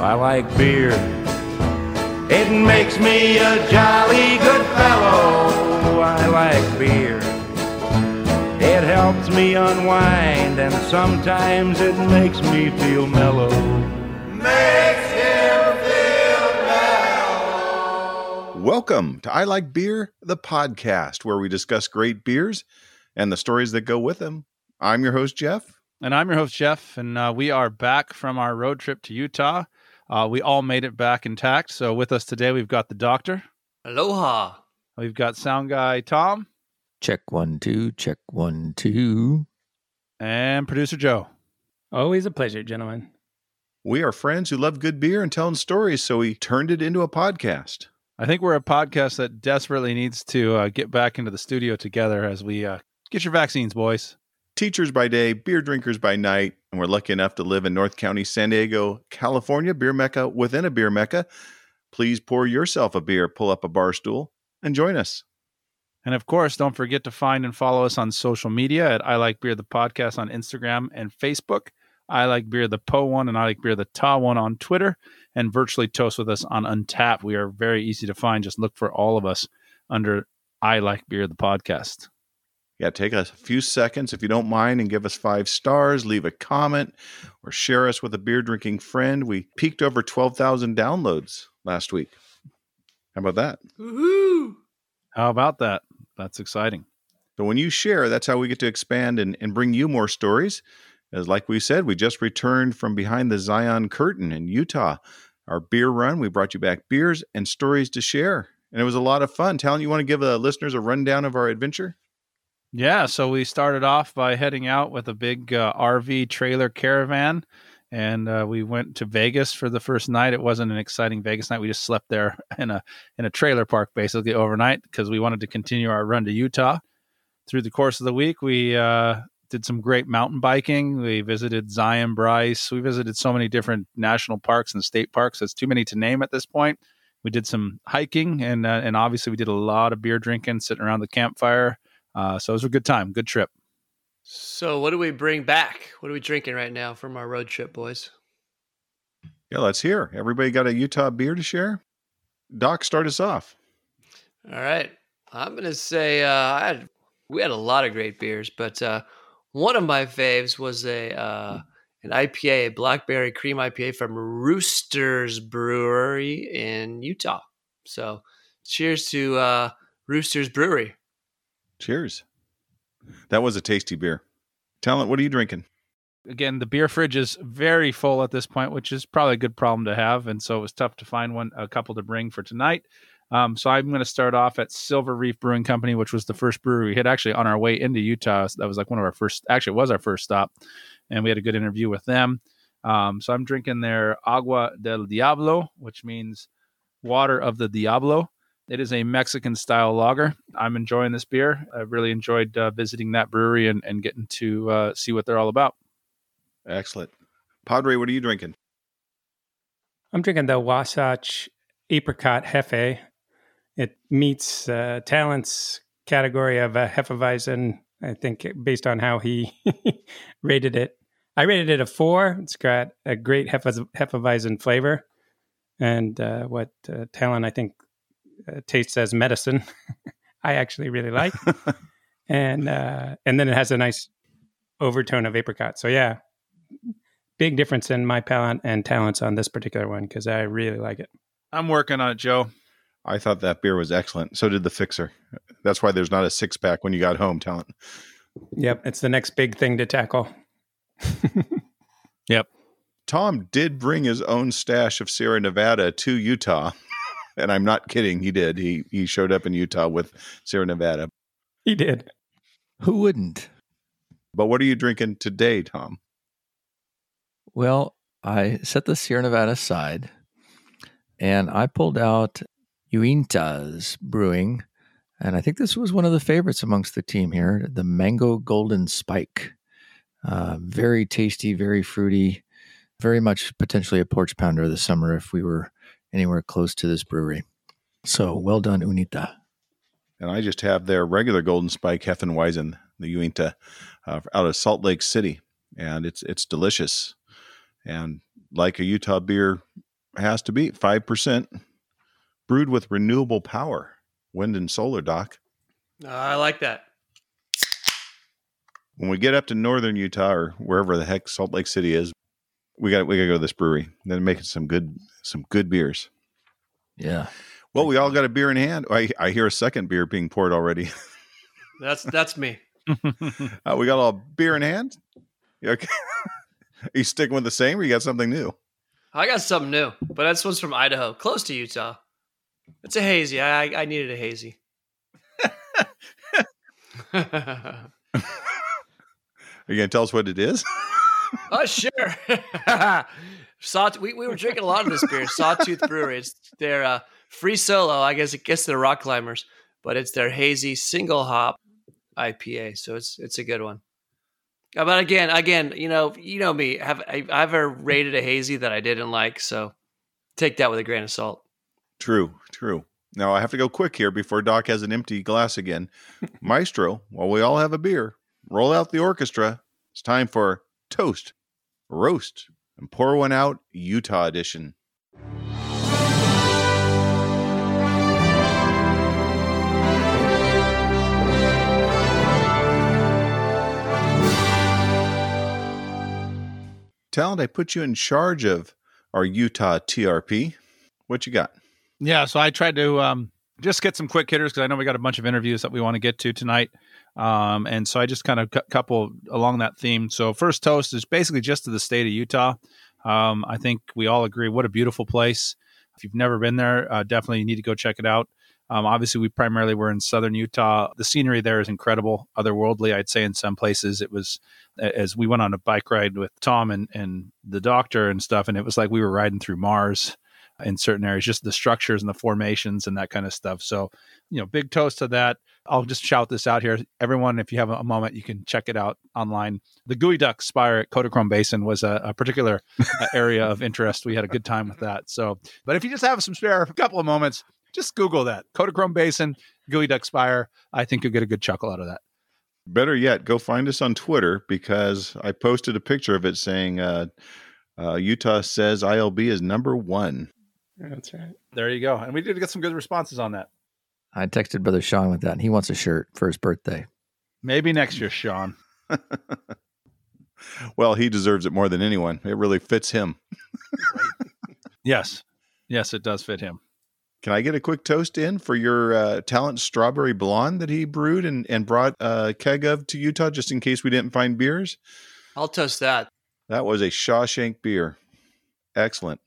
I like beer. It makes me a jolly good fellow. I like beer. It helps me unwind, and sometimes it makes me feel mellow. Makes him feel mellow. Welcome to I Like Beer, the podcast, where we discuss great beers and the stories that go with them. I'm your host, Jeff. And I'm your host, Jeff, and uh, we are back from our road trip to Utah. Uh, we all made it back intact. So with us today, we've got the doctor. Aloha. We've got sound guy Tom. Check one, two, check one, two. And producer Joe. Always a pleasure, gentlemen. We are friends who love good beer and telling stories, so we turned it into a podcast. I think we're a podcast that desperately needs to uh, get back into the studio together as we uh, get your vaccines, boys teachers by day, beer drinkers by night, and we're lucky enough to live in North County, San Diego, California, beer mecca within a beer mecca. Please pour yourself a beer, pull up a bar stool, and join us. And of course, don't forget to find and follow us on social media at I Like Beer the Podcast on Instagram and Facebook. I Like Beer the Po one and I Like Beer the Ta one on Twitter, and virtually toast with us on Untappd. We are very easy to find. Just look for all of us under I Like Beer the Podcast yeah, take a few seconds if you don't mind and give us five stars, leave a comment, or share us with a beer drinking friend. We peaked over 12,000 downloads last week. How about that? Woohoo! How about that? That's exciting. So when you share, that's how we get to expand and, and bring you more stories. As like we said, we just returned from behind the Zion curtain in Utah. Our beer run, we brought you back beers and stories to share. And it was a lot of fun. Talon, you want to give the listeners a rundown of our adventure? Yeah, so we started off by heading out with a big uh, RV trailer caravan, and uh, we went to Vegas for the first night. It wasn't an exciting Vegas night. We just slept there in a in a trailer park basically overnight because we wanted to continue our run to Utah. Through the course of the week, we uh, did some great mountain biking. We visited Zion Bryce. We visited so many different national parks and state parks. It's too many to name at this point. We did some hiking, and uh, and obviously we did a lot of beer drinking, sitting around the campfire uh, so it was a good time, good trip. So, what do we bring back? What are we drinking right now from our road trip, boys? Yeah, let's hear. Everybody got a Utah beer to share? Doc, start us off. All right. I'm going to say uh, had, we had a lot of great beers, but uh, one of my faves was a uh, an IPA, a blackberry cream IPA from Roosters Brewery in Utah. So, cheers to uh, Roosters Brewery. Cheers. That was a tasty beer. Talent, what are you drinking? Again, the beer fridge is very full at this point, which is probably a good problem to have. And so it was tough to find one, a couple to bring for tonight. Um, so I'm going to start off at Silver Reef Brewing Company, which was the first brewery we hit actually on our way into Utah. So that was like one of our first, actually, it was our first stop. And we had a good interview with them. Um, so I'm drinking their Agua del Diablo, which means water of the Diablo. It is a Mexican style lager. I'm enjoying this beer. I really enjoyed uh, visiting that brewery and, and getting to uh, see what they're all about. Excellent. Padre, what are you drinking? I'm drinking the Wasatch Apricot Hefe. It meets uh, Talent's category of a Hefeweizen, I think, based on how he rated it. I rated it a four. It's got a great Hefeweizen flavor. And uh, what uh, Talent, I think, uh, tastes as medicine. I actually really like, and uh, and then it has a nice overtone of apricot. So yeah, big difference in my palate and talents on this particular one because I really like it. I'm working on it, Joe. I thought that beer was excellent. So did the fixer. That's why there's not a six pack when you got home, talent. Yep, it's the next big thing to tackle. yep. Tom did bring his own stash of Sierra Nevada to Utah and I'm not kidding. He did. He he showed up in Utah with Sierra Nevada. He did. Who wouldn't? But what are you drinking today, Tom? Well, I set the Sierra Nevada aside, and I pulled out Uinta's Brewing, and I think this was one of the favorites amongst the team here. The Mango Golden Spike, uh, very tasty, very fruity, very much potentially a porch pounder this summer if we were anywhere close to this brewery. So well done, Uinta. And I just have their regular Golden Spike Hefeweizen, the Uinta, uh, out of Salt Lake City, and it's it's delicious. And like a Utah beer has to be 5%. Brewed with renewable power, wind and solar, Doc. Uh, I like that. When we get up to northern Utah or wherever the heck Salt Lake City is, we got we got to go to this brewery. Then making some good some good beers. Yeah. Well, we all got a beer in hand. I, I hear a second beer being poured already. That's that's me. Uh, we got all beer in hand. You okay? Are you sticking with the same, or you got something new? I got something new, but this one's from Idaho, close to Utah. It's a hazy. I I needed a hazy. Are you gonna tell us what it is? oh sure. Saw we, we were drinking a lot of this beer. Sawtooth Brewery. It's their uh, free solo. I guess it gets they're rock climbers, but it's their hazy single hop IPA. So it's it's a good one. Uh, But again, again, you know, you know me. Have I I've ever rated a hazy that I didn't like? So take that with a grain of salt. True, true. Now I have to go quick here before Doc has an empty glass again. Maestro, while we all have a beer, roll out the orchestra. It's time for toast, roast, and pour one out, Utah edition. Talent, I put you in charge of our Utah TRP. What you got? Yeah, so I tried to um, just get some quick hitters because I know we got a bunch of interviews that we want to get to tonight. Um, and so I just kind of couple along that theme. So first toast is basically just to the state of Utah. Um, I think we all agree what a beautiful place. If you've never been there, uh, definitely you need to go check it out. Um, obviously, we primarily were in southern Utah. The scenery there is incredible, otherworldly. I'd say in some places it was as we went on a bike ride with Tom and and the doctor and stuff, and it was like we were riding through Mars in certain areas, just the structures and the formations and that kind of stuff. So, you know, big toast to that. I'll just shout this out here. Everyone, if you have a moment, you can check it out online. The Gooey Duck Spire at Kodachrome Basin was a, a particular uh, area of interest. We had a good time with that. So, but if you just have some spare, a couple of moments, just Google that Kodachrome Basin, Gooey Duck Spire. I think you'll get a good chuckle out of that. Better yet, go find us on Twitter because I posted a picture of it saying uh, uh, Utah says ILB is number one. That's right. There you go. And we did get some good responses on that. I texted Brother Sean with that, and he wants a shirt for his birthday. Maybe next year, Sean. well, he deserves it more than anyone. It really fits him. Yes. Yes, it does fit him. Can I get a quick toast in for your uh, talent strawberry blonde that he brewed and, and brought a keg of to Utah just in case we didn't find beers? I'll toast that. That was a Shawshank beer. Excellent.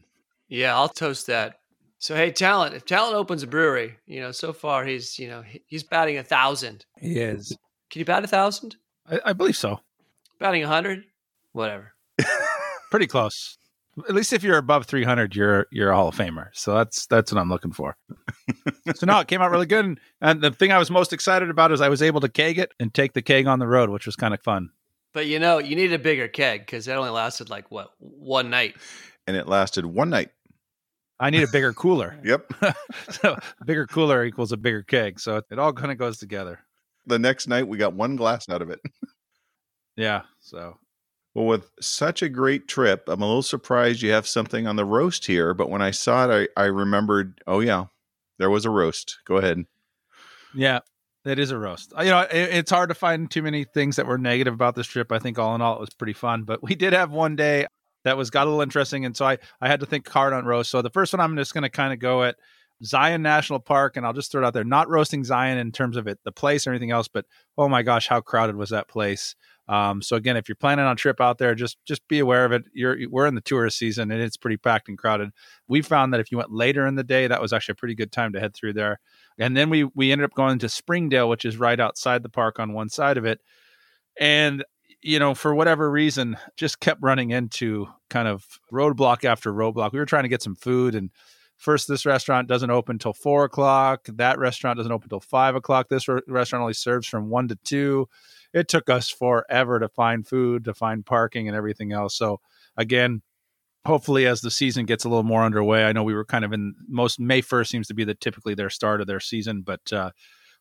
Yeah, I'll toast that. So hey, talent. If talent opens a brewery, you know, so far he's you know he's batting a thousand. He is. Can you bat a thousand? I, I believe so. Batting a hundred? Whatever. Pretty close. At least if you're above 300, you're you're a Hall of Famer. So that's that's what I'm looking for. so no, it came out really good. And, and the thing I was most excited about is I was able to keg it and take the keg on the road, which was kind of fun. But you know, you need a bigger keg because that only lasted like what one night. And it lasted one night. I need a bigger cooler. Yep. so bigger cooler equals a bigger keg. So it all kind of goes together. the next night, we got one glass out of it. Yeah. So Well, with such a great trip, I'm a little surprised you have something on the roast here. But when I saw it, I, I remembered, oh, yeah, there was a roast. Go ahead. yeah, that is a roast. You know, it, it's hard to find too many things that were negative about this trip. I think all in all, it was pretty fun. But we did have one day that was got a little interesting, and so I I had to think hard on roast. So the first one I'm just going to kind of go at Zion National Park, and I'll just throw it out there. Not roasting Zion in terms of it, the place or anything else, but oh my gosh, how crowded was that place? Um, so again, if you're planning on a trip out there, just just be aware of it. You're we're in the tourist season, and it's pretty packed and crowded. We found that if you went later in the day, that was actually a pretty good time to head through there. And then we we ended up going to Springdale, which is right outside the park on one side of it. And you know, for whatever reason, just kept running into kind of roadblock after roadblock. We were trying to get some food, and first, this restaurant doesn't open till four o'clock. That restaurant doesn't open till five o'clock. This re- restaurant only serves from one to two. It took us forever to find food, to find parking, and everything else. So, again, hopefully, as the season gets a little more underway, I know we were kind of in most May 1st seems to be the typically their start of their season, but uh,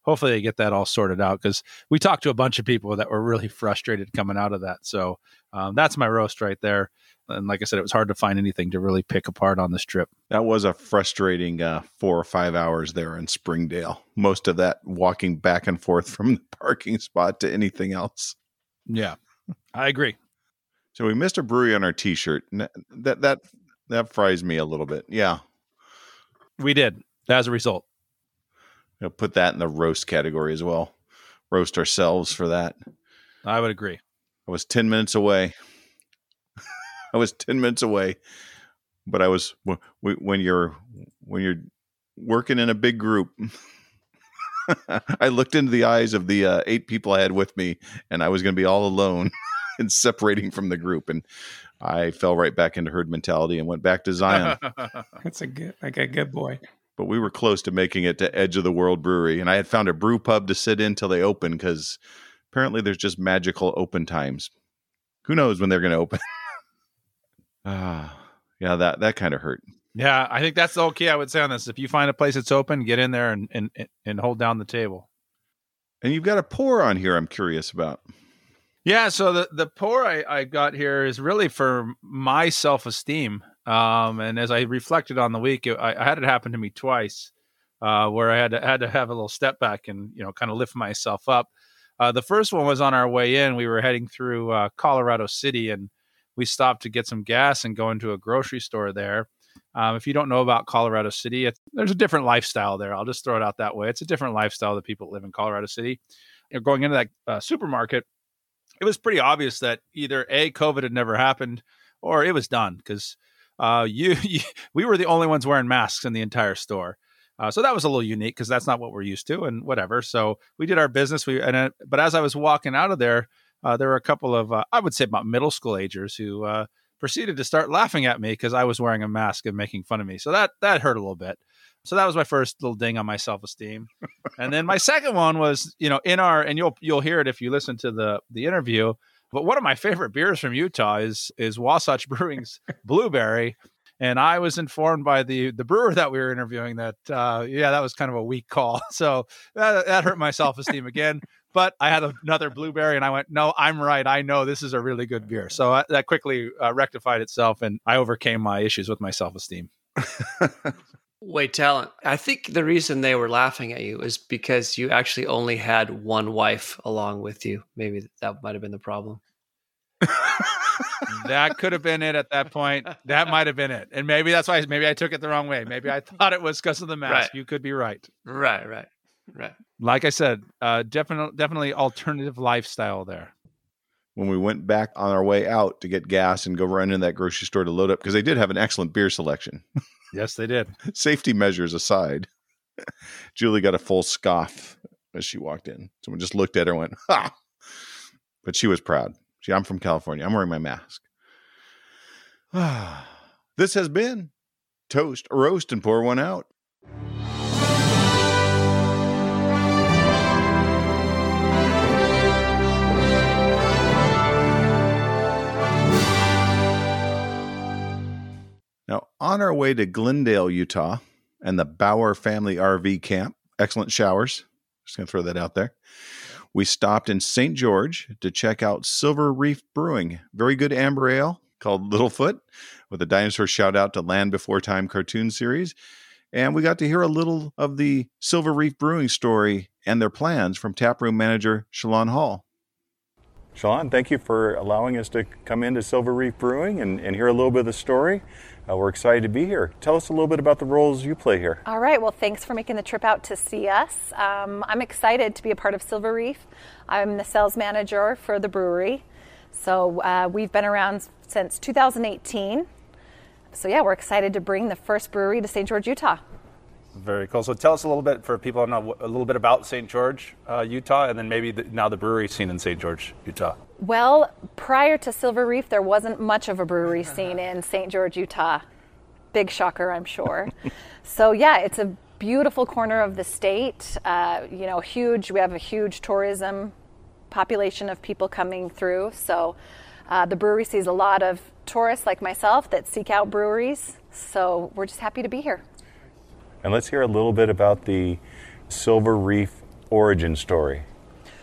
hopefully they get that all sorted out because we talked to a bunch of people that were really frustrated coming out of that. So um, that's my roast right there. And like I said, it was hard to find anything to really pick apart on this trip. That was a frustrating uh, four or five hours there in Springdale. Most of that walking back and forth from the parking spot to anything else. Yeah, I agree. So we missed a brewery on our T-shirt. That that that fries me a little bit. Yeah, we did. As a result, you know, put that in the roast category as well. Roast ourselves for that. I would agree. I was ten minutes away. I was ten minutes away, but I was when you're when you're working in a big group. I looked into the eyes of the uh, eight people I had with me, and I was going to be all alone and separating from the group. And I fell right back into herd mentality and went back to Zion. That's a good, like a good boy. But we were close to making it to Edge of the World Brewery, and I had found a brew pub to sit in till they open because apparently there's just magical open times. Who knows when they're going to open? Ah, uh, yeah, that that kind of hurt. Yeah, I think that's the whole key. I would say on this: if you find a place that's open, get in there and and and hold down the table. And you've got a pour on here. I'm curious about. Yeah, so the the pour I, I got here is really for my self esteem. Um, and as I reflected on the week, it, I, I, had it happen to me twice, uh, where I had to had to have a little step back and you know kind of lift myself up. Uh, the first one was on our way in. We were heading through uh, Colorado City, and we stopped to get some gas and go into a grocery store there. Um, if you don't know about Colorado City, there's a different lifestyle there. I'll just throw it out that way. It's a different lifestyle that people live in Colorado City. You're going into that uh, supermarket it was pretty obvious that either a COVID had never happened or it was done because uh, you, you, we were the only ones wearing masks in the entire store. Uh, so that was a little unique because that's not what we're used to, and whatever. So we did our business. We and uh, but as I was walking out of there, uh, there were a couple of uh, I would say about middle school agers who uh, proceeded to start laughing at me because I was wearing a mask and making fun of me. So that that hurt a little bit. So that was my first little ding on my self esteem. and then my second one was, you know, in our and you'll you'll hear it if you listen to the the interview. But one of my favorite beers from Utah is is Wasatch Brewing's Blueberry. And I was informed by the the brewer that we were interviewing that uh, yeah, that was kind of a weak call. So that, that hurt my self esteem again. But I had another blueberry, and I went, "No, I'm right. I know this is a really good beer." So uh, that quickly uh, rectified itself, and I overcame my issues with my self esteem. Wait, talent. I think the reason they were laughing at you is because you actually only had one wife along with you. Maybe that might have been the problem. that could have been it at that point. That might have been it. And maybe that's why maybe I took it the wrong way. Maybe I thought it was because of the mask. Right. You could be right. Right, right. Right. Like I said, uh definitely definitely alternative lifestyle there. When we went back on our way out to get gas and go run in that grocery store to load up because they did have an excellent beer selection. Yes, they did. Safety measures aside, Julie got a full scoff as she walked in. Someone just looked at her and went, ha! But she was proud. She, I'm from California. I'm wearing my mask. this has been Toast, Roast, and Pour One Out. On our way to Glendale, Utah, and the Bauer family RV camp, excellent showers. Just going to throw that out there. We stopped in St. George to check out Silver Reef Brewing. Very good amber ale called Littlefoot, with a dinosaur shout out to Land Before Time cartoon series. And we got to hear a little of the Silver Reef Brewing story and their plans from taproom manager Shalon Hall. Shalon, thank you for allowing us to come into Silver Reef Brewing and, and hear a little bit of the story. Uh, we're excited to be here. Tell us a little bit about the roles you play here. All right. Well, thanks for making the trip out to see us. Um, I'm excited to be a part of Silver Reef. I'm the sales manager for the brewery. So uh, we've been around since 2018. So yeah, we're excited to bring the first brewery to St. George, Utah. Very cool. So tell us a little bit for people who know a little bit about St. George, uh, Utah, and then maybe the, now the brewery scene in St. George, Utah. Well, prior to Silver Reef, there wasn't much of a brewery scene in St. George, Utah. Big shocker, I'm sure. so yeah, it's a beautiful corner of the state. Uh, you know, huge. We have a huge tourism population of people coming through. So uh, the brewery sees a lot of tourists like myself that seek out breweries. So we're just happy to be here. And let's hear a little bit about the Silver Reef origin story?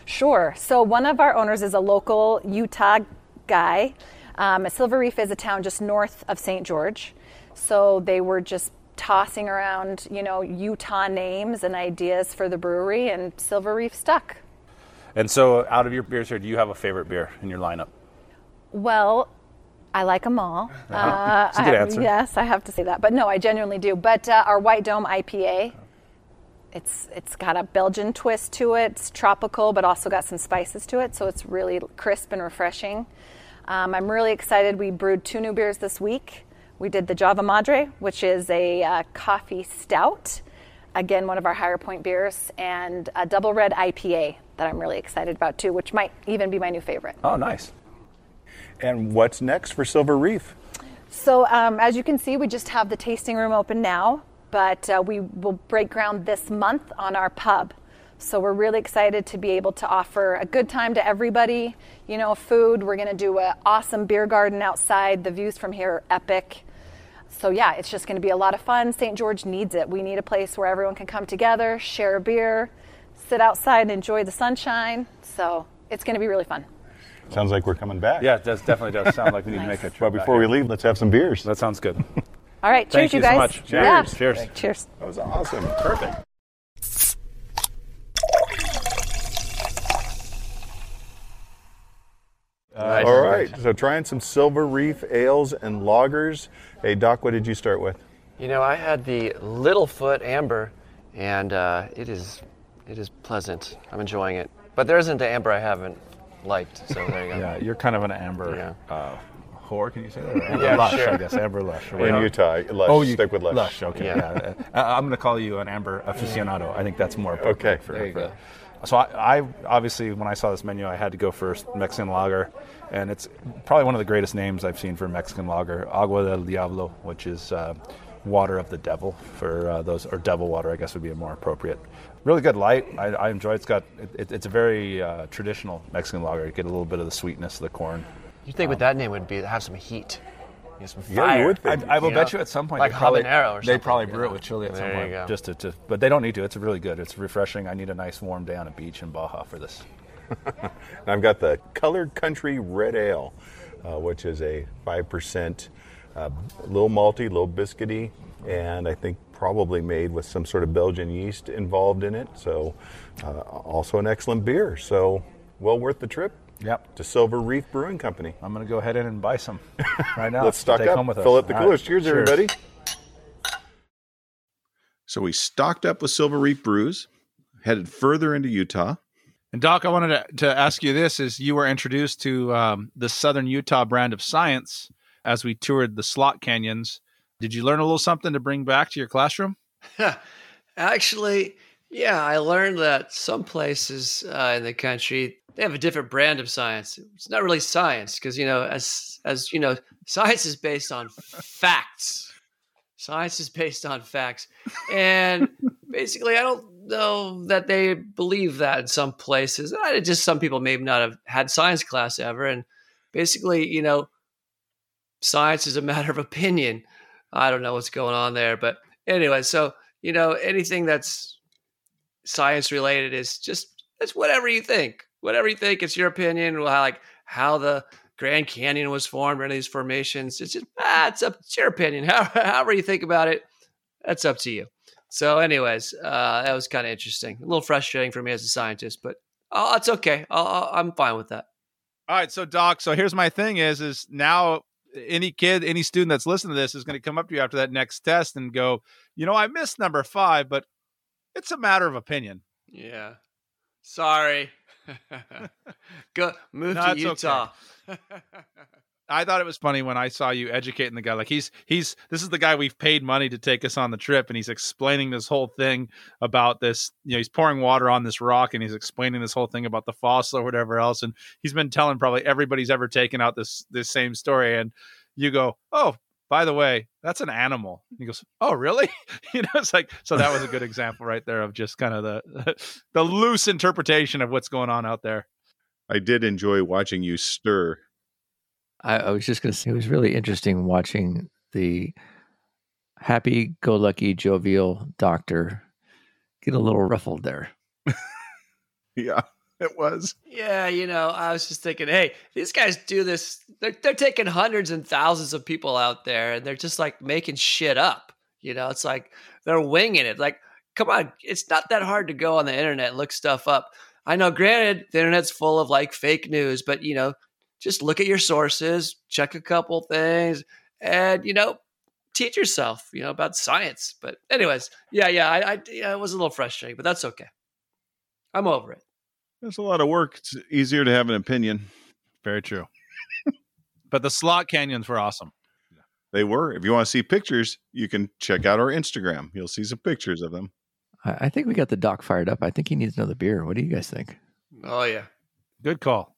Sure. So one of our owners is a local Utah guy. Um, Silver Reef is a town just north of St. George. So they were just tossing around, you know, Utah names and ideas for the brewery, and Silver Reef stuck. And so, out of your beers here, do you have a favorite beer in your lineup? Well, I like them all. Uh, a good I- answer. Yes, I have to say that. But no, I genuinely do. But uh, our White Dome IPA, it's it's got a Belgian twist to it. It's tropical, but also got some spices to it. So it's really crisp and refreshing. Um, I'm really excited. We brewed two new beers this week. We did the Java Madre, which is a uh, coffee stout. Again, one of our higher point beers, and a double red IPA that I'm really excited about too, which might even be my new favorite. Oh, nice. And what's next for Silver Reef? So, um, as you can see, we just have the tasting room open now, but uh, we will break ground this month on our pub. So, we're really excited to be able to offer a good time to everybody. You know, food. We're going to do an awesome beer garden outside. The views from here are epic. So, yeah, it's just going to be a lot of fun. St. George needs it. We need a place where everyone can come together, share a beer, sit outside and enjoy the sunshine. So, it's going to be really fun. Sounds like we're coming back. Yeah, it does, definitely does sound like we need to make a trip. But back before we leave, let's have some beers. that sounds good. All right, Thank cheers, you you so guys. much. Yeah. Cheers. Cheers. Cheers. That was awesome. Perfect. Nice. All right. So trying some Silver Reef ales and lagers. Hey, Doc, what did you start with? You know, I had the Littlefoot Amber, and uh, it is it is pleasant. I'm enjoying it. But there isn't an amber I haven't liked, so there you go. Yeah, you're kind of an amber Yeah. uh, whore, can you say that? Or amber Yeah, lush, sure. I guess. Amber lush. or In whatever. Utah. Lush. Oh, you Stick with Lush. Lush, okay. Yeah. Yeah. Uh, I'm going to call you an amber aficionado. I think that's more appropriate. Okay. For, There you for- go. So I, I obviously, when I saw this menu, I had to go for Mexican lager, and it's probably one of the greatest names I've seen for Mexican lager, Agua del Diablo, which is uh, water of the devil for uh, those, or devil water, I guess would be more appropriate. Really good light. I, I enjoy it. It's got, it, it- it's a very uh, traditional Mexican lager. You get a little bit of the sweetness of the corn. You think with that name would be have some heat, you know, some Yeah, you would I, think. I will You bet know? you at some point Like they probably, habanero or they probably you brew it with chili at some There you point, go. just to, to. But they don't need to. It's really good. It's refreshing. I need a nice warm day on a beach in Baja for this. And I've got the Colored Country Red Ale, uh, which is a 5%, uh, little malty, little biscuity, and I think probably made with some sort of Belgian yeast involved in it. So, uh, also an excellent beer. So, well worth the trip Yep. to Silver Reef Brewing Company. I'm gonna go ahead in and buy some right now. Let's stock take up, home with us. fill up the All coolers. right. Cheers, everybody. So we stocked up with Silver Reef Brews, headed further into Utah. And Doc, I wanted to, to ask you this: is you were introduced to um, the Southern Utah brand of science as we toured the slot canyons. Did you learn a little something to bring back to your classroom? Actually, yeah, I learned that some places uh, in the country they have a different brand of science. It's not really science because you know, as as you know, science is based on facts. Science is based on facts, and basically, I don't know that they believe that in some places. I, just some people may not have had science class ever, and basically, you know, science is a matter of opinion. I don't know what's going on there, but anyway, so you know, anything that's science related is just it's whatever you think. Whatever you think, it's your opinion. Like how the Grand Canyon was formed, or any of these formations. It's just ah, it's up it's your opinion. However, however you think about it, that's up to you. So, anyways, uh, that was kind of interesting. A little frustrating for me as a scientist, but oh, it's okay. I'll, I'm fine with that. All right, so Doc, so here's my thing: is is now any kid, any student that's listening to this is going to come up to you after that next test and go, you know, I missed number five, but it's a matter of opinion. Yeah. Sorry. Go move No, to it's okay. Utah. I thought it was funny when I saw you educating the guy. Like he's he's this is the guy we've paid money to take us on the trip, and he's explaining this whole thing about this. You know, he's pouring water on this rock, and he's explaining this whole thing about the fossil or whatever else. And he's been telling probably everybody's ever taken out this this same story. And you go, oh, by the way, that's an animal. And he goes, oh, really? you know, it's like so that was a good example right there of just kind of the the loose interpretation of what's going on out there. I did enjoy watching you stir. I, I was just going to say it was really interesting watching the happy-go-lucky, jovial doctor get a little ruffled there. Yeah, it was. Yeah, you know, I was just thinking, hey, these guys do this. They're they're taking hundreds and thousands of people out there, and they're just like making shit up. You know, it's like they're winging it. Like, come on, it's not that hard to go on the internet and look stuff up. I know, granted, the internet's full of like fake news, but you know, just look at your sources, check a couple things, and you know, teach yourself, you know, about science. But anyways, yeah, yeah, I, I yeah, it was a little frustrating, but that's okay. I'm over it. It's a lot of work. It's easier to have an opinion. Very true. but the slot canyons were awesome. They were. If you want to see pictures, you can check out our Instagram. You'll see some pictures of them. I, I think we got the doc fired up. I think he needs another beer. What do you guys think? Oh yeah, Good call.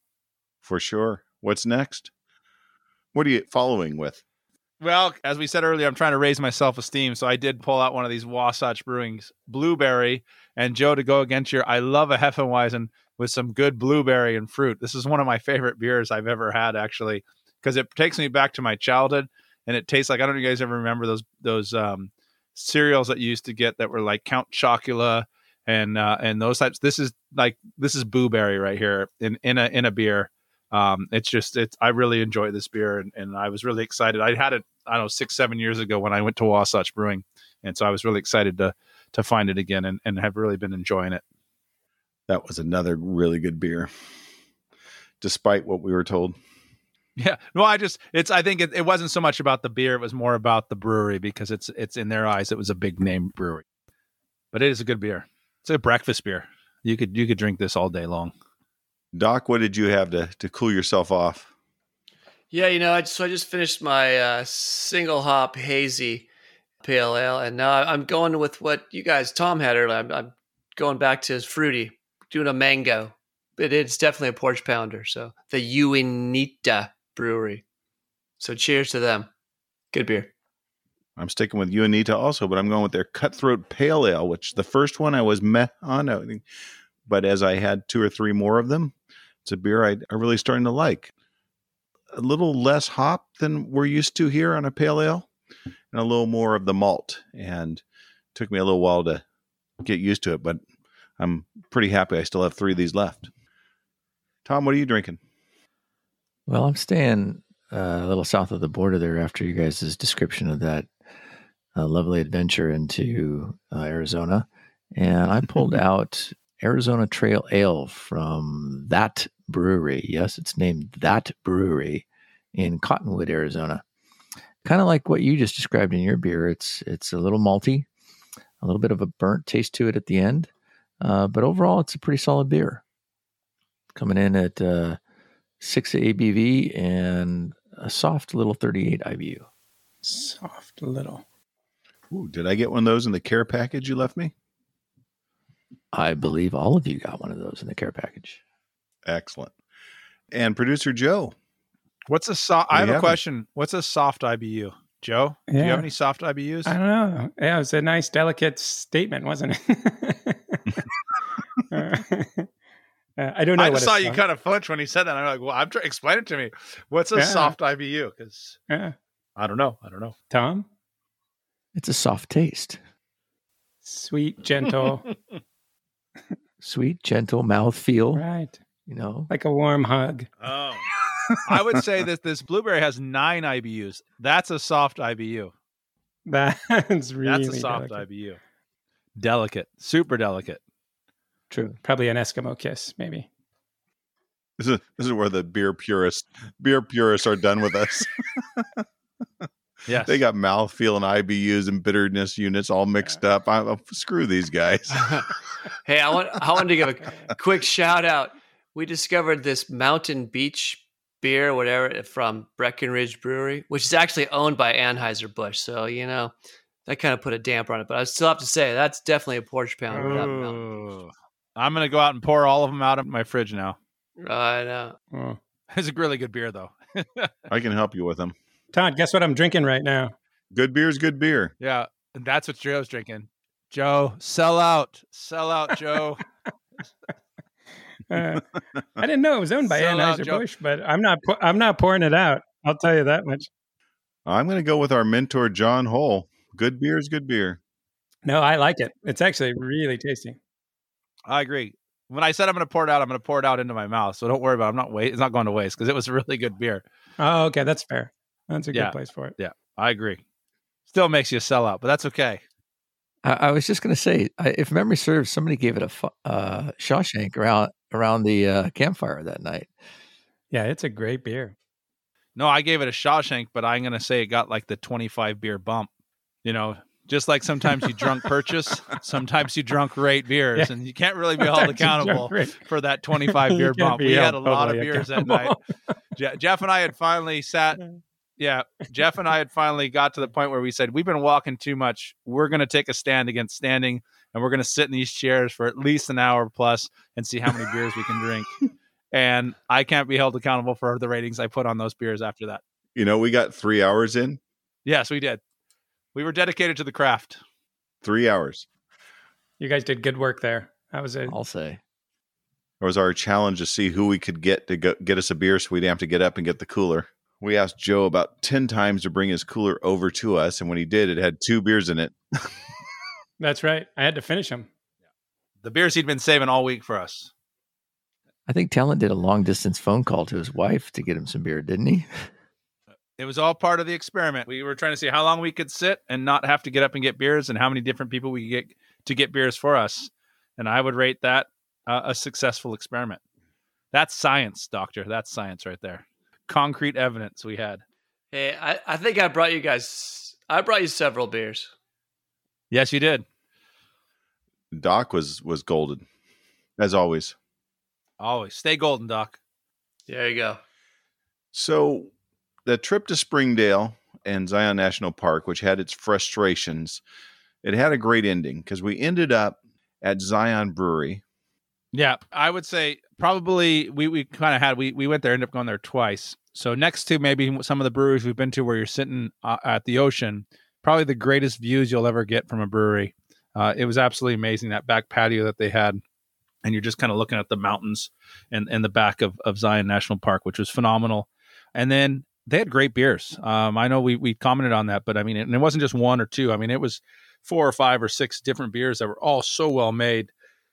For sure. What's next? What are you following with? Well, as we said earlier, I'm trying to raise my self esteem. So I did pull out one of these Wasatch Brewing's blueberry. And Joe, to go against your, I love a Hefeweizen with some good blueberry and fruit. This is one of my favorite beers I've ever had, actually, because it takes me back to my childhood. And it tastes like I don't know if you guys ever remember those those um, cereals that you used to get that were like Count Chocula and uh, and those types. This is like this is blueberry right here in in a in a beer. Um, it's just it's I really enjoy this beer and, and I was really excited. I had it I don't know six seven years ago when I went to Wasatch Brewing, and so I was really excited to to find it again and, and have really been enjoying it. That was another really good beer, despite what we were told. Yeah, no, I just it's I think it, it wasn't so much about the beer; it was more about the brewery because it's it's in their eyes it was a big name brewery, but it is a good beer. It's a breakfast beer. You could you could drink this all day long. Doc, what did you have to to cool yourself off? Yeah, you know, I just, so I just finished my uh, single hop hazy pale ale, and now I'm going with what you guys Tom had earlier. I'm, I'm going back to his fruity, doing a mango. But It is definitely a porch pounder. So the Uinta Brewery. So cheers to them. Good beer. I'm sticking with Uinta also, but I'm going with their Cutthroat Pale Ale, which the first one I was meh on, but as I had two or three more of them, it's a beer I, I really starting to like. A little less hop than we're used to here on a pale ale, and a little more of the malt. And took me a little while to get used to it, but I'm pretty happy. I still have three of these left. Tom, what are you drinking? Well, I'm staying uh, a little south of the border there after you guys' description of that uh, lovely adventure into uh, Arizona. And I pulled out Arizona Trail Ale from that brewery. Yes, it's named That Brewery in Cottonwood, Arizona. Kind of like what you just described in your beer. It's it's a little malty, a little bit of a burnt taste to it at the end, uh, but overall, it's a pretty solid beer. Coming in at uh, six ABV and a soft little 38 IBU. Soft little. Ooh, did I get one of those in the care package you left me? I believe all of you got one of those in the care package. Excellent. And producer Joe, What's a soft? I have a have? question. What's a soft IBU? Joe, do you have any soft IBUs? I don't know. Yeah, it was a nice, delicate statement, wasn't it? Uh, I don't know. I what just saw you kind of flinch when he said that. I'm like, well, I'm trying explain it to me. What's a Yeah. soft IBU? Because Yeah. I don't know. I don't know. Tom, It's a soft taste. sweet, gentle, Sweet, gentle mouth feel, right? you know. Like a warm hug. Oh, I would say that this blueberry has nine IBUs. That's a soft IBU. That's really That's a soft delicate. IBU. Delicate, super delicate. True. Probably an Eskimo kiss, maybe. this is this is where the beer purists beer purists are done with us. Yes, they got mouthfeel and IBUs and bitterness units all mixed up. I, I, screw these guys. hey, I want I wanted to give a quick shout out. We discovered this Mountain Beach beer, whatever, from Breckenridge Brewery, which is actually owned by Anheuser Busch. So you know that kind of put a damper on it. But I still have to say that's definitely a porch pounder. That Mountain Ooh. I'm gonna go out and pour all of them out of my fridge now. Beach. I know. Oh. It's a really good beer, though. I can help you with them. Todd, guess what I'm drinking right now? Good beer is good beer. Yeah, and that's what Joe's drinking. Joe, sell out, sell out, Joe. Uh, I didn't know it was owned by Sell out, Anheuser Joe. Busch, but I'm not. pu- I'm not pouring it out. I'll tell you that much. I'm going to go with our mentor John Hull. Good beer is good beer. No, I like it. It's actually really tasty. I agree. When I said I'm going to pour it out, I'm going to pour it out into my mouth. So don't worry about. it. I'm not wait. It's not going to waste because it was a really good beer. Oh, okay, that's fair. That's a Yeah. good place for it. Yeah, I agree. Still makes you sell out, but that's okay. I, I was just going to say, I, if memory serves, somebody gave it a fu- uh, Shawshank around around the uh, campfire that night. Yeah, it's a great beer. No, I gave it a Shawshank, but I'm going to say it got like the 25 beer bump. You know, just like sometimes you drunk purchase, sometimes you drunk rate beers, Yeah. and you can't really be held Sometimes you accountable for that 25 beer bump. We had a held lot of beers that night. Je- Jeff and I had finally sat. Yeah, Jeff and I had finally got to the point where we said we've been walking too much. We're going to take a stand against standing, and we're going to sit in these chairs for at least an hour plus and see how many beers we can drink. And I can't be held accountable for the ratings I put on those beers after that. You know, we got three hours in, Yes, we did. We were dedicated to the craft. three hours. You guys did good work there. That was it. I'll say. It was our challenge to see who we could get to go, get us a beer so we didn't have to get up and get the cooler. We asked Joe about 10 times to bring his cooler over to us. And when he did, it had two beers in it. That's right. I had to finish them. The beers he'd been saving all week for us. I think Talent did a long distance phone call to his wife to get him some beer, didn't he? It was all part of the experiment. We were trying to see how long we could sit and not have to get up and get beers, and how many different people we could get to get beers for us. And I would rate that uh, a successful experiment. That's science, doctor. That's science right there. Concrete evidence we had. Hey, I, I think I brought you guys. I brought you several beers. Yes, you did. Doc was was golden, as always. Always stay golden, doc. There you go. So the trip to Springdale and Zion National Park, which had its frustrations, it had a great ending because we ended up at Zion Brewery. Yeah, I would say probably we, we kind of had we we went there, ended up going there twice. So next to maybe some of the breweries we've been to where you're sitting uh, at the ocean, probably the greatest views you'll ever get from a brewery. Uh, it was absolutely amazing that back patio that they had, and you're just kind of looking at the mountains and and the back of of Zion National Park, which was phenomenal. And then they had great beers. Um, I know we we commented on that, but I mean, and it wasn't just one or two. I mean, it was four or five or six different beers that were all so well made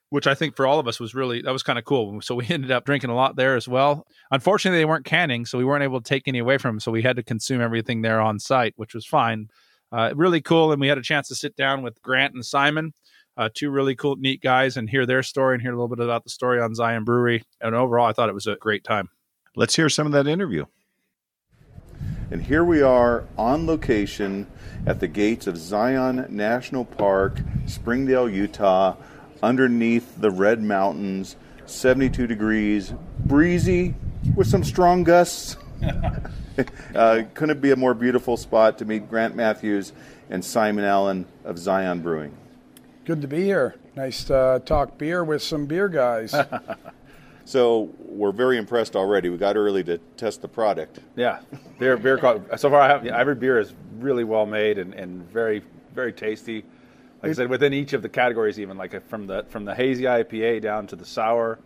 which I think for all of us was really that was kind of cool. So we ended up drinking a lot there as well. Unfortunately, they weren't canning, so we weren't able to take any away from them. So we had to consume everything there on site, which was fine. Uh, really cool, and we had a chance to sit down with Grant and Simon, uh, two really cool, neat guys, and hear their story and hear a little bit about the story on Zion Brewery. And overall, I thought it was a great time. Let's hear some of that interview. And here we are on location at the gates of Zion National Park, Springdale, Utah, underneath the Red Mountains, 72 degrees, breezy with some strong gusts. uh, couldn't be a more beautiful spot to meet Grant Matthews and Simon Allen of Zion Brewing. Good to be here. Nice to uh, talk beer with some beer guys. So we're very impressed already. We got early to test the product. Yeah, beer, beer. So far, I have yeah, every beer is really well made and, and very, very tasty. Like I said, within each of the categories, even like from the from the hazy IPA down to the sour,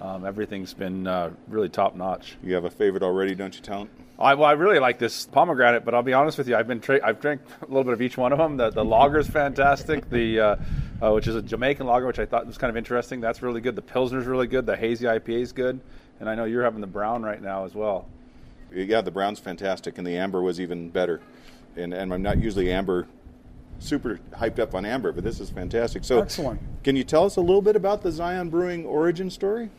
um, everything's been uh, really top notch. You have a favorite already, don't you, Talent? I, well, I really like this pomegranate, but I'll be honest with you, I've been tra- I've drank a little bit of each one of them. The the lager's fantastic. The uh, uh, which is a Jamaican lager, which I thought was kind of interesting. That's really good. The pilsner's really good. The hazy IPA is good, and I know you're having the brown right now as well. Yeah, the brown's fantastic, and the amber was even better. And, and I'm not usually amber, super hyped up on amber, but this is fantastic. So, Excellent. can you tell us a little bit about the Zion Brewing origin story?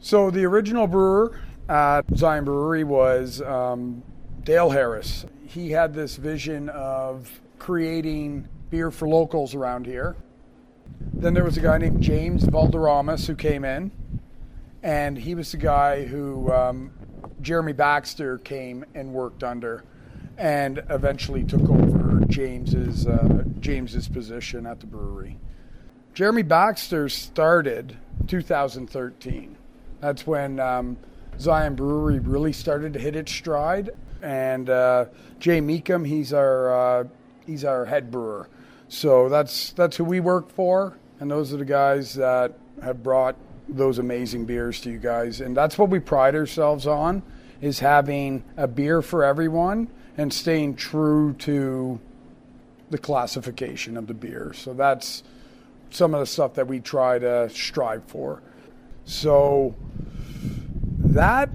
So the original brewer at Zion Brewery was um, Dale Harris. He had this vision of creating beer for locals around here. Then there was a guy named James Valderramas who came in, and he was the guy who um, Jeremy Baxter came and worked under, and eventually took over James's uh, James's position at the brewery. Jeremy Baxter started 2013. That's when um, Zion Brewery really started to hit its stride. And uh, Jay Meekum, he's our uh, he's our head brewer. So that's that's who we work for, and those are the guys that have brought those amazing beers to you guys. And that's what we pride ourselves on is having a beer for everyone and staying true to the classification of the beer. So that's some of the stuff that we try to strive for. So that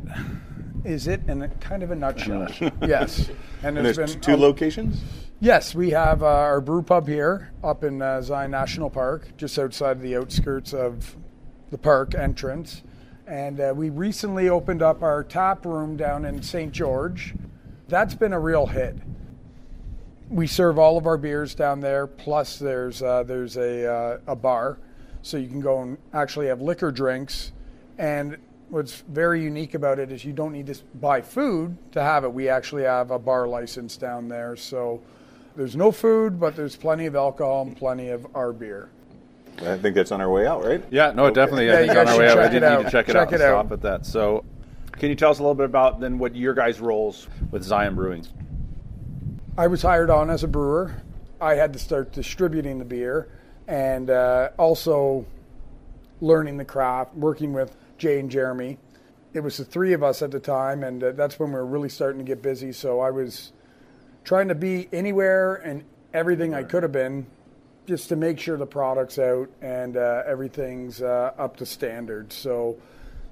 is it in a, kind of a nutshell. yes. And there's, been two locations? Yes, we have uh, our brew pub here up in uh, Zion National Park, just outside of the outskirts of the park entrance. And uh, we recently opened up our tap room down in St. George. That's been a real hit. We serve all of our beers down there, plus there's, uh, there's a, uh, a bar, so you can go and actually have liquor drinks. And what's very unique about it is you don't need to buy food to have it. We actually have a bar license down there, so there's no food, but there's plenty of alcohol and plenty of our beer. I think that's on our way out, right? Yeah, no, Okay. definitely. Yeah, I think you on guys our way out, I check did it need out. to check it Check out it and out. stop at that. So, can you tell us a little bit about then what your guys' roles with Zion Brewing? I was hired on as a brewer. I had to start distributing the beer and uh, also learning the craft, working with Jay and Jeremy. It was the three of us at the time, and uh, that's when we were really starting to get busy. So I was trying to be anywhere and everything I could have been just to make sure the product's out and uh, everything's uh, up to standard. So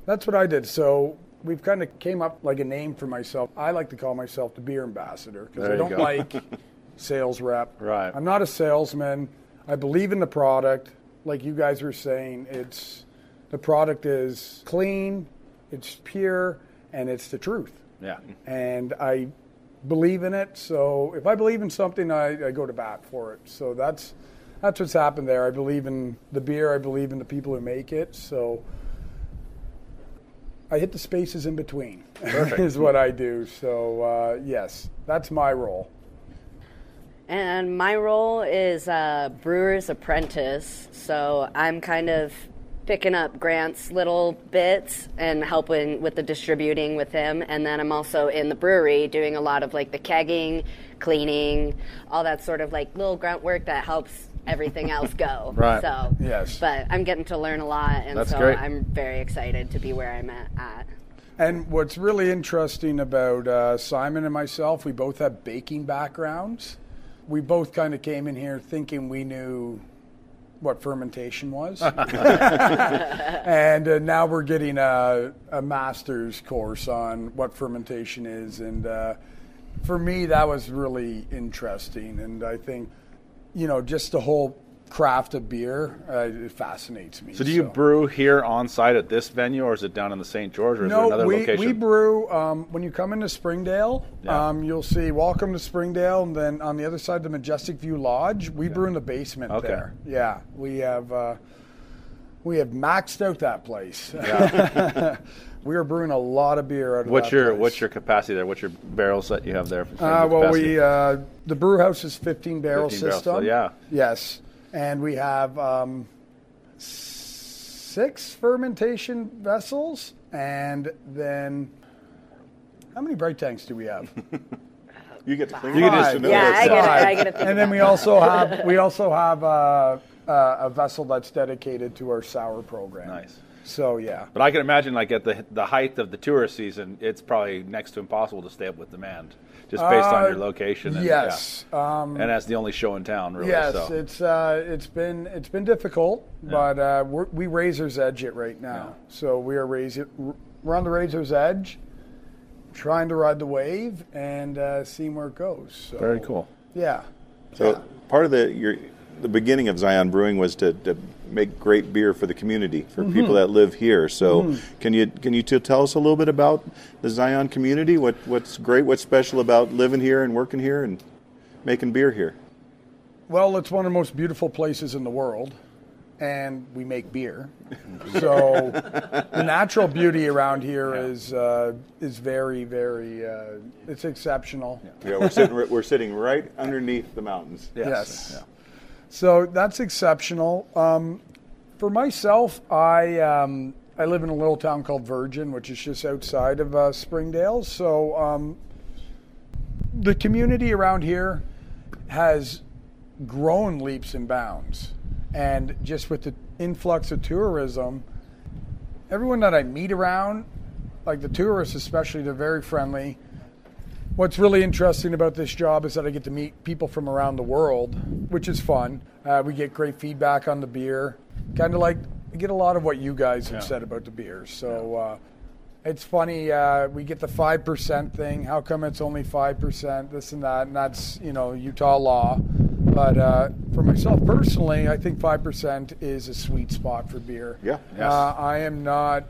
that's what I did. So we've kind of came up like a name for myself. I like to call myself the beer ambassador because I don't go. like sales rep. Right. I'm not a salesman. I believe in the product. Like you guys were saying, it's the product is clean, it's pure, and it's the truth. Yeah. And I believe in it. So if I believe in something, I, I go to bat for it. So that's that's what's happened there. I believe in the beer. I believe in the people who make it. So I hit the spaces in between. is what I do. So uh, yes, that's my role. And my role is a brewer's apprentice. So I'm kind of picking up Grant's little bits and helping with the distributing with him. And then I'm also in the brewery doing a lot of like the kegging, cleaning, all that sort of like little grunt work that helps everything else go. Right. So, Yes. but I'm getting to learn a lot. And That's so great. I'm very excited to be where I'm at. at. And what's really interesting about uh, Simon and myself, we both have baking backgrounds. We both kind of came in here thinking we knew what fermentation was. and uh, now we're getting a, a master's course on what fermentation is. And uh, for me, that was really interesting. And I think, you know, just the whole craft of beer, uh, it fascinates me. So, do you brew here on site at this venue, or is it down in the St. George, or is there no, another we, location? we brew um, when you come into Springdale. Yeah. Um, you'll see "Welcome to Springdale," and then on the other side, the Majestic View Lodge. We brew in the basement Okay. there. Yeah, we have uh, we have maxed out that place. Yeah. we are brewing a lot of beer out of what's your place. What's your capacity there? What's your barrels that you have there? Uh, well, capacity? we uh, the brew house is 15 barrel 15 barrels, system. so yeah. Yes, and we have um, six fermentation vessels, and then how many bright tanks do we have? You get to clean You it can up. Yeah, I get it. I get to think and then we also have we also have uh, uh, a vessel that's dedicated to our sour program. Nice. So yeah. But I can imagine, like at the the height of the tourist season, it's probably next to impossible to stay up with demand, just based on Uh, your location. And, yes. Um, and that's the only show in town, really. Yes, so. it's uh, it's been it's been difficult, but uh, we're, we razor's edge it right now. So we are razor, we're on the razor's edge, trying to ride the wave and uh, seeing where it goes. So, very cool. Yeah. So part of the your the beginning of Zion Brewing was to, to make great beer for the community for people that live here. So can you can you t- tell us a little bit about the Zion community? What what's great? What's special about living here and working here and making beer here? Well, it's one of the most beautiful places in the world, and we make beer. So the natural beauty around here is uh, is very very uh, it's exceptional. Yeah, we're sitting we're sitting right underneath the mountains. Yes. So that's exceptional. Um, for myself, I um, I live in a little town called Virgin, which is just outside of uh, Springdale. So um, the community around here has grown leaps and bounds, and just with the influx of tourism, everyone that I meet around, like the tourists especially, they're very friendly. What's really interesting about this job is that I get to meet people from around the world, which is fun. Uh, we get great feedback on the beer. Kind of like I get a lot of what you guys have said about the beers. So uh, it's funny. Uh, we get the five percent thing. How come it's only five percent? This and that, and that's you know Utah law. But uh, for myself personally, I think five percent is a sweet spot for beer. Yeah. Uh, I am not.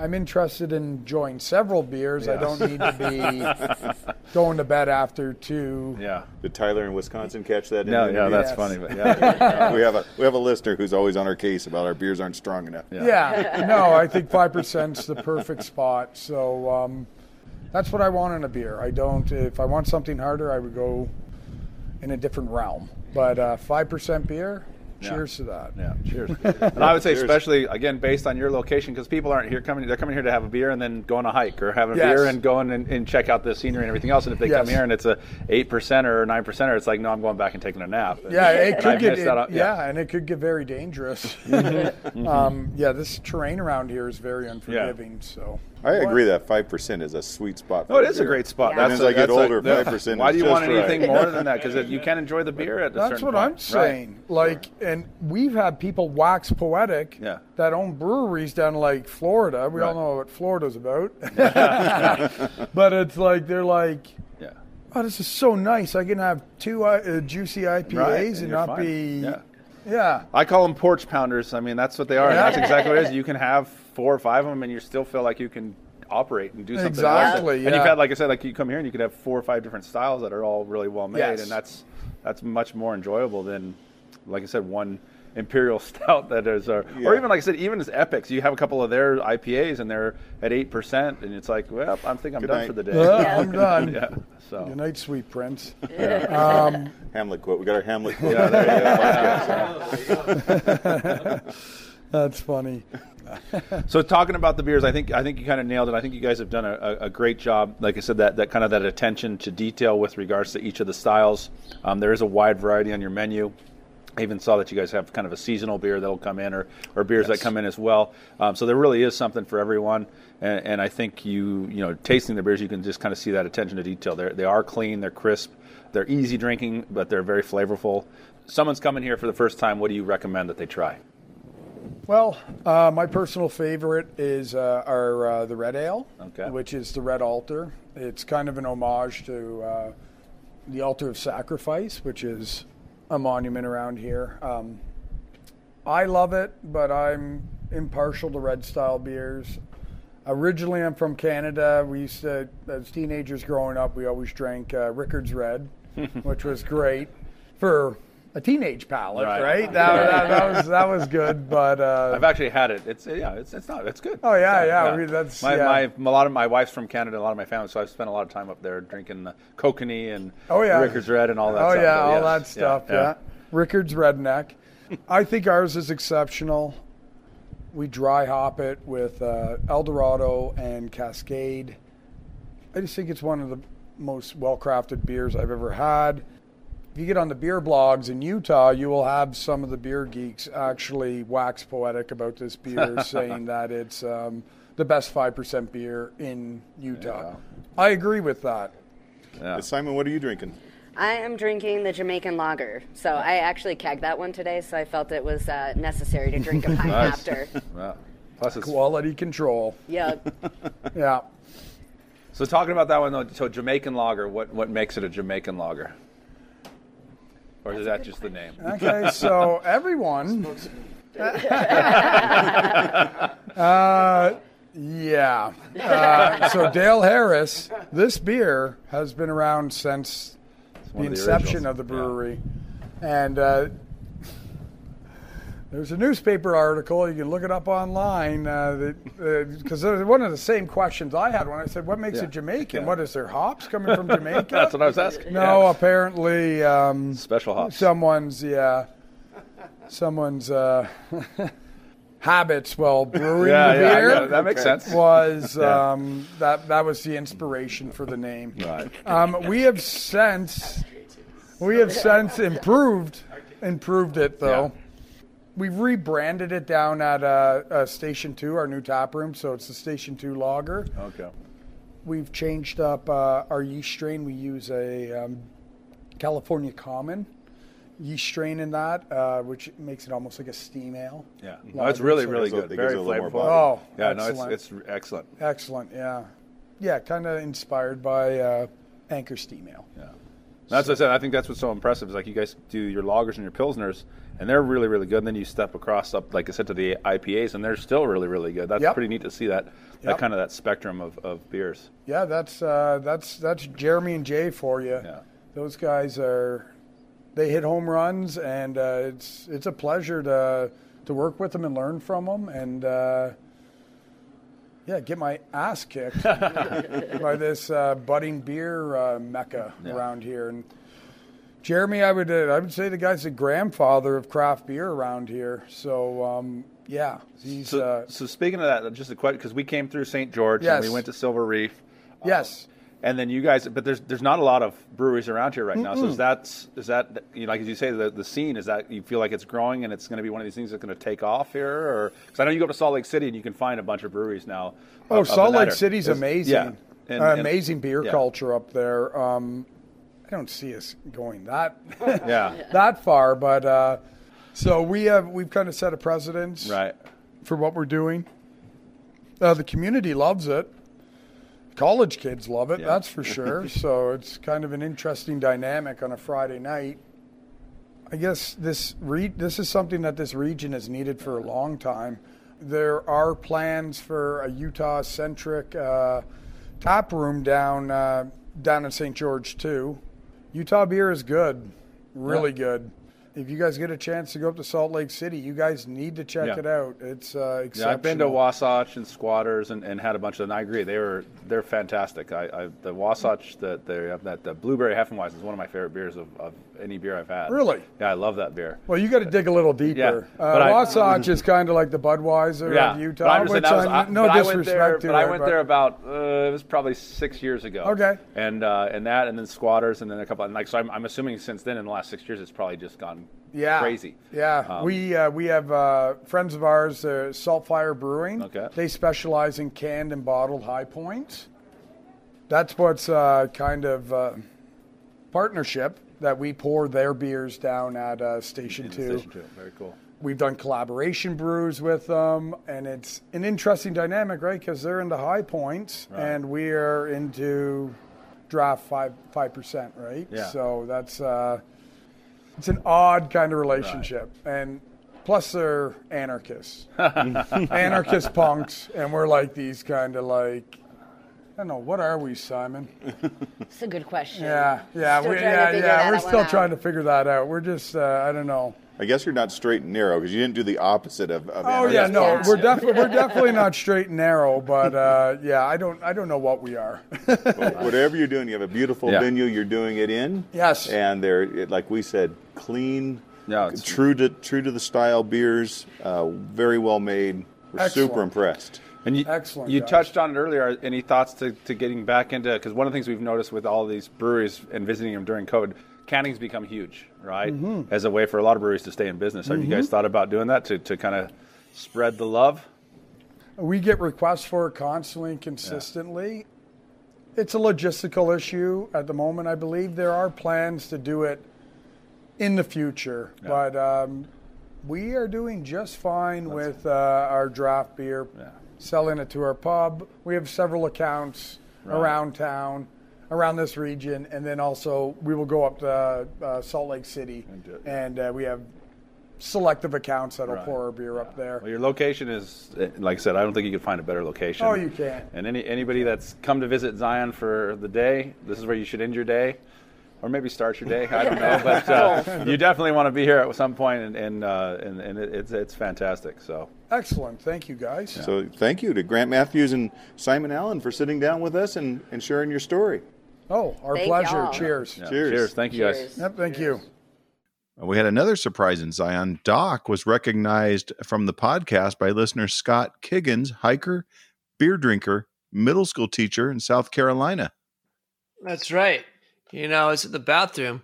I'm interested in enjoying several beers. I don't need to be going to bed after two. Yeah. Did Tyler in Wisconsin catch that? in No, the yeah, that's Yes. funny. But yeah. we have a we have a listener who's always on our case about our beers aren't strong enough. Yeah. no, I think five percent's the perfect spot. So um, that's what I want in a beer. I don't. If I want something harder, I would go in a different realm. But uh, five percent beer. Cheers to that. Yeah, cheers. and I would say, Cheers. especially again, based on your location, because people aren't here coming. They're coming here to have a beer and then go on a hike, or have a Yes. beer and go in and, and check out the scenery and everything else. And if they come Yes. here and it's a eight percent or nine percent, it's like, no, I'm going back and taking a nap. And- Yeah, it and could get missed that out- yeah. and it could get very dangerous. Mm-hmm. um, yeah, this terrain around here is very unforgiving. So I agree that five percent is a sweet spot. For Oh, it is a great spot. Yeah. And as I get that's a- older, that- 5% Why do you want anything right. more than that? Because you can't enjoy the beer at a that's what point. I'm Right. saying. Like, and we've had people wax poetic Yeah. that own breweries down like Florida. We all know what Florida's about. but it's like they're like, Yeah. oh, this is so nice. I can have two uh, uh, juicy IPAs Right, and, and not fine. be. Yeah. Yeah. I call them porch pounders. I mean, that's what they are. and Yeah. That's exactly what it is. You can have four or five of them, and you still feel like you can operate and do something. Exactly, else. And yeah. you've had, like I said, like you come here and you could have four or five different styles that are all really well made, Yes. and that's that's much more enjoyable than, like I said, one imperial stout that is, uh, Yeah. or even like I said, even as epics, you have a couple of their IPAs and they're at eight percent, and it's like, well, I think I'm Good done night. for the day. Uh, I'm done. yeah. So. Good night, sweet prince. Hamlet quote. We got our Hamlet quote. Yeah, there you go. That's funny. So talking about the beers, I think I think you kind of nailed it. I think you guys have done a, a, a great job. Like I said, that, that kind of that attention to detail with regards to each of the styles. Um, there is a wide variety on your menu. I even saw that you guys have kind of a seasonal beer that'll come in, or, or beers that come in as well. Um, so there really is something for everyone. And, and I think you you know tasting the beers, you can just kind of see that attention to detail. They they are clean, they're crisp, they're easy drinking, but they're very flavorful. Someone's coming here for the first time. What do you recommend that they try? Well, uh, my personal favorite is uh, our uh, the red ale, Okay. which is the red altar. It's kind of an homage to uh, the altar of sacrifice, which is a monument around here. Um, I love it, but I'm impartial to red style beers. Originally, I'm from Canada. We used to, as teenagers growing up, we always drank uh, Rickard's Red, which was great for a teenage palate, Right. right? That, that, that was that was good, but uh, I've actually had it. It's yeah, it's it's not. It's good. Oh, yeah, It's yeah, we- that's- my, yeah. my a lot of my wife's from Canada. A lot of my family, so I've spent a lot of time up there drinking the kokanee and Oh, yeah. Rickards Red and all that. oh stuff. yeah, So, all yes, that stuff. Yeah, Rickard's Redneck. I think ours is exceptional. We dry hop it with uh, Eldorado and Cascade. I just think it's one of the most well crafted beers I've ever had. If you get on the beer blogs in Utah, you will have some of the beer geeks actually wax poetic about this beer, saying that it's um, the best 5% beer in Utah. I agree with that. Uh, Simon, what are you drinking? I am drinking the Jamaican lager. So I actually kegged that one today, so I felt it was uh, necessary to drink a pint Nice. after. Yeah. Plus, it's Quality control. Yep. Yeah. so talking about that one though. So Jamaican lager. What what makes it a Jamaican lager? Or is that just the name? Okay, so everyone. uh, yeah. Uh, so Dale Harris, this beer has been around since the the inception originals. of the brewery, and uh, there's a newspaper article. You can look it up online because uh, one of the same questions I had when I said, "What makes Yeah. it Jamaican? Yeah. What is there hops coming from Jamaica?" That's what I was asking. No, Yeah. apparently um, Special hops. Someone's yeah, someone's uh, habits while brewing Yeah, the yeah, beer. That makes sense. Was um, that that was the inspiration for the name? Right. Um, we have since we have since improved improved it though. Yeah. We've rebranded it down at uh, uh, Station Two, our new tap room. So it's the Station Two Lager. Okay. We've changed up uh, our yeast strain. We use a um, California Common yeast strain in that, uh, which makes it almost like a steam ale. Yeah, no, it's really so- really Gives good. it Very gives it a little more flavorful. body. Oh, yeah, no, it's it's excellent. Excellent, yeah. Yeah, kind of inspired by uh, Anchor Steam Ale. Yeah. That's what I said. I think that's what's so impressive is like you guys do your lagers and your pilsners, and they're really, really good. And then you step across up, like I said, to the IPAs, and they're still really, really good. That's Yep. pretty neat to see that that Yep. kind of that spectrum of, of beers. Yeah, that's uh, that's that's Jeremy and Jay for you. Yeah. Those guys are they hit home runs, and uh, it's it's a pleasure to to work with them and learn from them, and uh, yeah, get my ass kicked by this uh, budding beer uh, mecca around here. And Jeremy, I would uh, I would say the guy's the grandfather of craft beer around here. So um, yeah, he's So, uh, so speaking of that, just a question because we came through St. George Yes. and we went to Silver Reef, yes. and then you guys, but there's there's not a lot of breweries around here right now. So is that is that you know, like as you say, the the scene is that you feel like it's growing and it's going to be one of these things that's going to take off here, or because I know you go to Salt Lake City and you can find a bunch of breweries now. Oh, up- up Salt that Lake. City's amazing. Yeah, And- Uh, and- amazing beer yeah. culture up there. Um, I don't see us going that Yeah, that far, but uh, so we have we've kind of set a precedence right. for what we're doing. Uh, the community loves it. College kids love it, Yeah. that's for sure. so it's kind of an interesting dynamic on a Friday night. I guess this re- this is something that this region has needed for a long time. There are plans for a Utah centric uh, tap room down uh, down in St. George too. Utah beer is good, really good. If you guys get a chance to go up to Salt Lake City, you guys need to check Yeah. it out. It's uh, exceptional. Yeah, I've been to Wasatch and Squatters and, and had a bunch of them. I agree, they were they're fantastic. I, I the Wasatch that they have that the blueberry Heffenweizen is one of my favorite beers of, of any beer I've had. Really? Yeah, I love that beer. Well, you got to dig a little deeper. Yeah, uh, but I- Wasatch is kind of like the Budweiser Yeah, of Utah, but I'm which was, I'm, no but disrespect there, to but I went there about uh, it was probably six years ago. Okay. And uh, and that and then Squatters and then a couple and like so I'm, I'm assuming since then in the last six years it's probably just gone yeah, crazy. Yeah, Um, we uh, we have uh, friends of ours, uh, Saltfire Brewing. Okay. They specialize in canned and bottled high points. That's what's uh, kind of uh, partnership that we pour their beers down at uh, Station Two. station two. Very cool. We've done collaboration brews with them, and it's an interesting dynamic, right? Because they're into high points, and we are into draft five five percent, right? Yeah. So that's uh, it's an odd kind of relationship, and plus they're anarchists, anarchist punks, and we're like these kind of like. I don't know. What are we, Simon? It's a good question. Yeah, yeah, Still we, yeah, yeah. We're one still out. trying to figure that out. We're just, uh, I don't know. I guess you're not straight and narrow because you didn't do the opposite of. of Oh yeah, no, Yeah. we're definitely we're definitely not straight and narrow, but uh, yeah, I don't I don't know what we are. Whatever you're doing, you have a beautiful Yeah. venue. You're doing it in. Yes. And they're it- like we said, clean. Yeah, true to true to the style beers. Uh, very well made. We're Excellent. super impressed. And you, Excellent, You guys. touched on it earlier. Any thoughts to, to getting back into? Because one of the things we've noticed with all these breweries and visiting them during COVID, canning's become huge, right? Mm-hmm. As a way for a lot of breweries to stay in business. Have you guys thought about doing that to, to kind of spread the love? we get requests for it constantly and consistently. It's a logistical issue at the moment. I believe there are plans to do it in the future, but um, we are doing just fine with uh, our draft beer, selling it to our pub. We have several accounts around town, around this region, and then also we will go up to uh, Salt Lake City, do it. and uh, we have selective accounts that'll Right. pour our beer up there. Well, your location is, eh, like I said, I don't think you could find a better location. Oh, you can't. And any anybody that's come to visit Zion for the day, this is where you should end your day, or maybe start your day. I don't know, but uh, you definitely want to be here at some point, and and uh, and, and it, it's it's fantastic. So Excellent. Thank you, guys. So thank you to Grant Matthews and Simon Allen for sitting down with us and, and sharing your story. Oh, our Thank pleasure. y'all. Cheers. yeah. Cheers. cheers, thank you guys. Cheers. Yep, thank you. We had another surprise in Zion. Doc was recognized from the podcast by listener Scott Kiggins, hiker, beer drinker, middle school teacher in South Carolina. That's right. You know, I was at the bathroom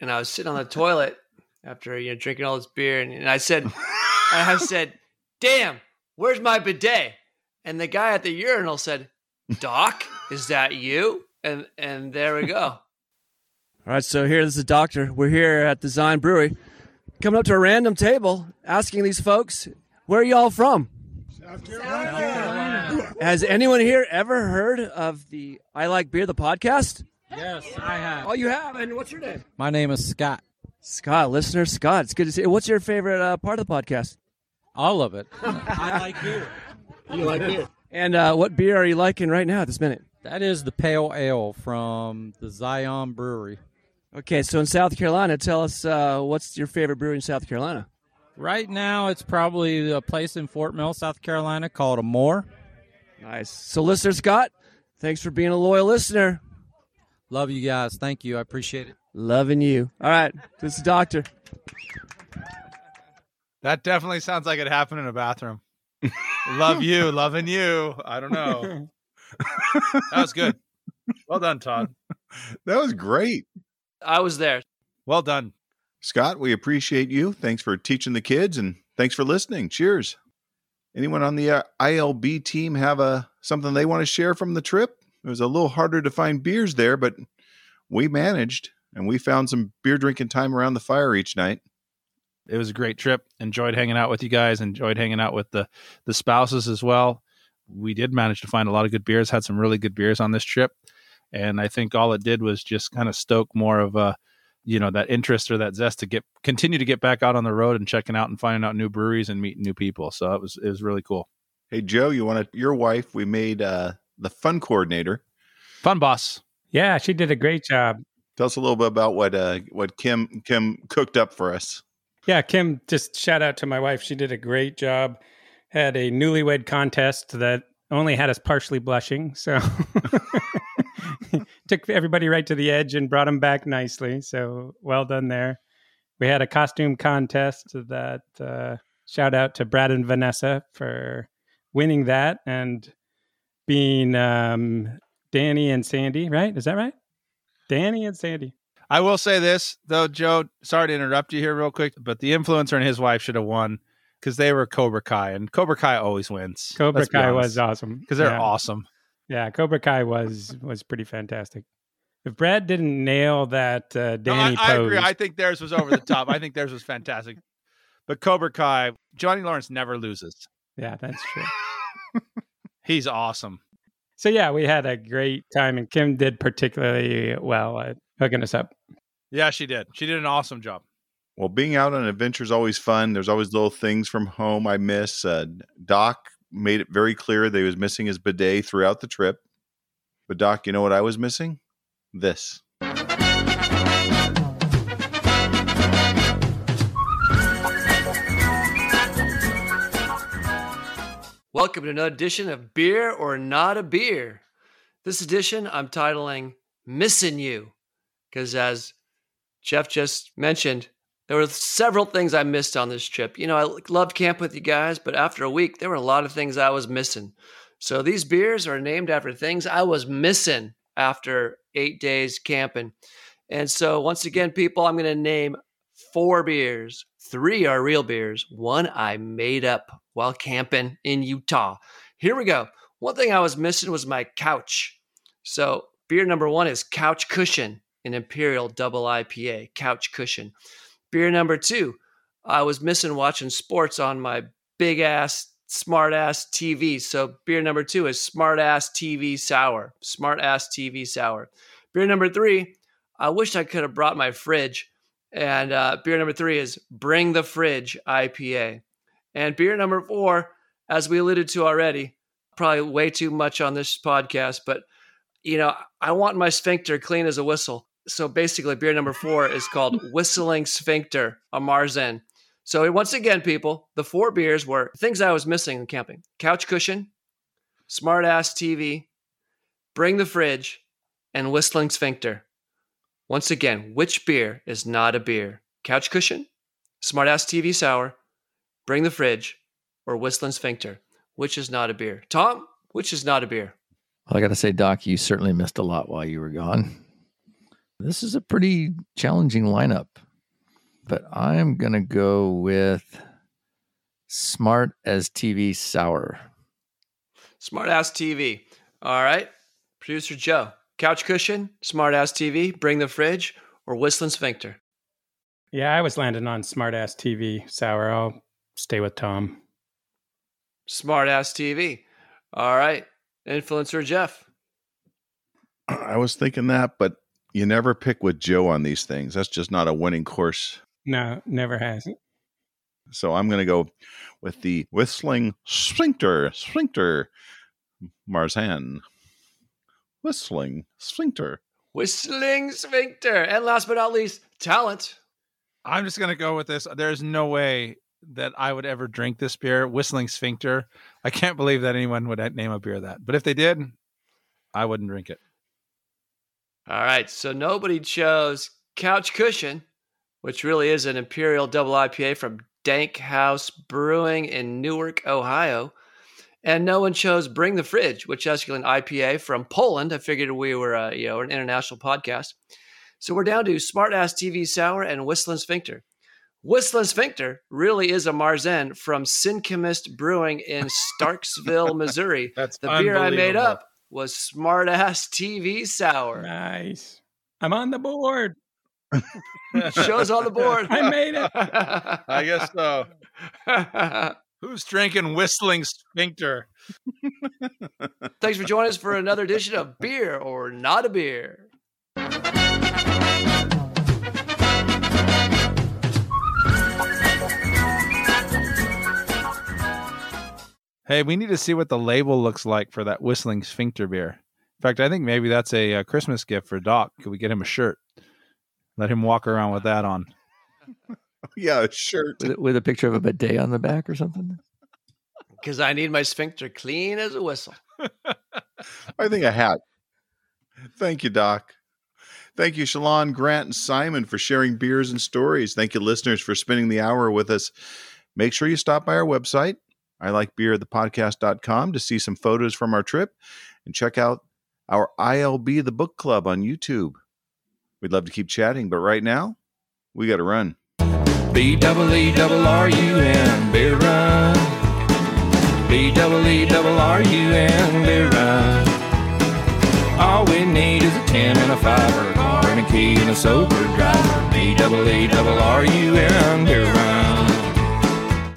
and I was sitting on the toilet after you know drinking all this beer, and, and I said, I said, "Damn, where's my bidet?" And the guy at the urinal said, "Doc, is that you?" And and there we go. All right, so here, this is the doctor. We're here at the Zion Brewery, coming up to a random table, asking these folks, where are y'all from? South Carolina. Has anyone here ever heard of the I Like Beer, the podcast? Yes, I have. Oh, you have? And what's your name? My name is Scott. Scott, listener Scott. It's good to see you. What's your favorite uh, part of the podcast? All of it. I like beer. You like beer. And uh, what beer are you liking right now at this minute? That is the Pale Ale from the Zion Brewery. Okay, so in South Carolina, tell us uh, what's your favorite brewery in South Carolina? Right now, it's probably a place in Fort Mill, South Carolina called Amore. Nice. So, listener Scott, thanks for being a loyal listener. Love you guys. Thank you. I appreciate it. Loving you. All right, this is Doctor. That definitely sounds like it happened in a bathroom. Love you, loving you. I don't know. that was good. Well done, Todd. That was great. I was there. Well done. Scott, we appreciate you. Thanks for teaching the kids and thanks for listening. Cheers. Anyone on the uh, ILB team have a something they want to share from the trip? It was a little harder to find beers there, but we managed and we found some beer drinking time around the fire each night. It was a great trip. Enjoyed hanging out with you guys. Enjoyed hanging out with the the spouses as well. We did manage to find a lot of good beers. Had some really good beers on this trip, and I think all it did was just kind of stoke more of a, you know, that interest or that zest to get continue to get back out on the road and checking out and finding out new breweries and meeting new people. So it was it was really cool. Hey Joe, you want to your wife? We made uh, the fun coordinator, fun boss. Yeah, she did a great job. Tell us a little bit about what uh, what Kim Kim cooked up for us. Yeah, Kim, just shout out to my wife. She did a great job. Had a newlywed contest that only had us partially blushing. So took everybody right to the edge and brought them back nicely. So well done there. We had a costume contest that uh, shout out to Brad and Vanessa for winning that and being um, Danny and Sandy, right? Is that right? Danny and Sandy. I will say this though, Joe. Sorry to interrupt you here, real quick, but the influencer and his wife should have won because they were Cobra Kai, and Cobra Kai always wins. Cobra Kai was awesome because they're Yeah. awesome. Yeah, Cobra Kai was was pretty fantastic. If Brad didn't nail that uh, No, I, Danny I agree. I think theirs was over the top. I think theirs was fantastic. But Cobra Kai, Johnny Lawrence never loses. yeah, that's true. He's awesome. So yeah, we had a great time, and Kim did particularly well at hooking us up. Yeah, she did. She did an awesome job. Well, being out on an adventure is always fun. There's always little things from home I miss. Uh, Doc made it very clear that he was missing his bidet throughout the trip. But Doc, you know what I was missing? This. Welcome to another edition of Beer or Not a Beer. This edition I'm titling Missing You, because as Jeff just mentioned, there were several things I missed on this trip. You know, I loved camp with you guys, but after a week, there were a lot of things I was missing. So these beers are named after things I was missing after eight days camping. And so, once again, people, I'm going to name four beers. Three are real beers. One I made up while camping in Utah. Here we go. One thing I was missing was my couch. So, beer number one is Couch Cushion, an Imperial Double IPA, Couch Cushion. Beer number two, I was missing watching sports on my big ass, smart ass TV. So, beer number two is Smart Ass TV Sour. Smart Ass TV Sour. Beer number three, I wish I could have brought my fridge. And uh, beer number three is Bring the Fridge IPA. And beer number four, as we alluded to already, probably way too much on this podcast, but you know, I want my sphincter clean as a whistle. So basically, beer number four is called Whistling Sphincter, a Marzen. So once again, people, the four beers were things I was missing in camping: couch cushion, smart ass TV, bring the fridge, and whistling sphincter. Once again, which beer is not a beer? Couch cushion, smart ass TV sour, bring the fridge, or whistling sphincter? Which is not a beer? Tom, which is not a beer? Well, I got to say, Doc, you certainly missed a lot while you were gone. This is a pretty challenging lineup, but I'm going to go with Smart Ass TV Sour. Smart ass TV. All right. Producer Joe. Couch cushion, smart ass TV, bring the fridge, or Whistling Sphincter? Yeah, I was landing on Smart Ass TV sour. I'll stay with Tom. Smart Ass TV. All right. Influencer Jeff. I was thinking that, but you never pick with Joe on these things. That's just not a winning course. No, never has. So I'm going to go with the whistling sphincter, sphincter, Marzen. Whistling sphincter. Whistling Sphincter. And last but not least, talent. I'm just gonna go with this. There's no way that I would ever drink this beer, Whistling Sphincter. I can't believe that anyone would name a beer that. But if they did, I wouldn't drink it. All right. So nobody chose Couch Cushion, which really is an Imperial Double IPA from Dank House Brewing in Newark, Ohio. And no one chose Bring the Fridge, which is an IPA from Poland. I figured we were, uh, you know, an international podcast. So we're down to Smart Ass TV Sour and Whistling Sphincter. Whistling Sphincter really is a Marzen from Syncomist Brewing in Starksville, Missouri. That's the beer I made up was Smart Ass TV Sour. Nice. I'm on the board. Shows on the board. I made it. I guess so. Who's drinking Whistling Sphincter? Thanks for joining us for another edition of Beer or Not a Beer. Hey, we need to see what the label looks like for that Whistling Sphincter beer. In fact, I think maybe that's a, uh Christmas gift for Doc. Could we get him a shirt? Let him walk around with that on. Yeah, a shirt. with, with a picture of a bidet on the back or something. Because I need my sphincter clean as a whistle. I think a hat. Thank you, Doc. Thank you, Shalon, Grant, and Simon for sharing beers and stories. Thank you, listeners, for spending the hour with us. Make sure you stop by our website, I like beer the podcast.com to see some photos from our trip and check out our ILB the book club on YouTube. We'd love to keep chatting, but right now, we got to run. B double E double R U N beer run. B double E double R U N beer run. All we need is a ten and a five or a car and a key and a sober driver. B double E double R U N beer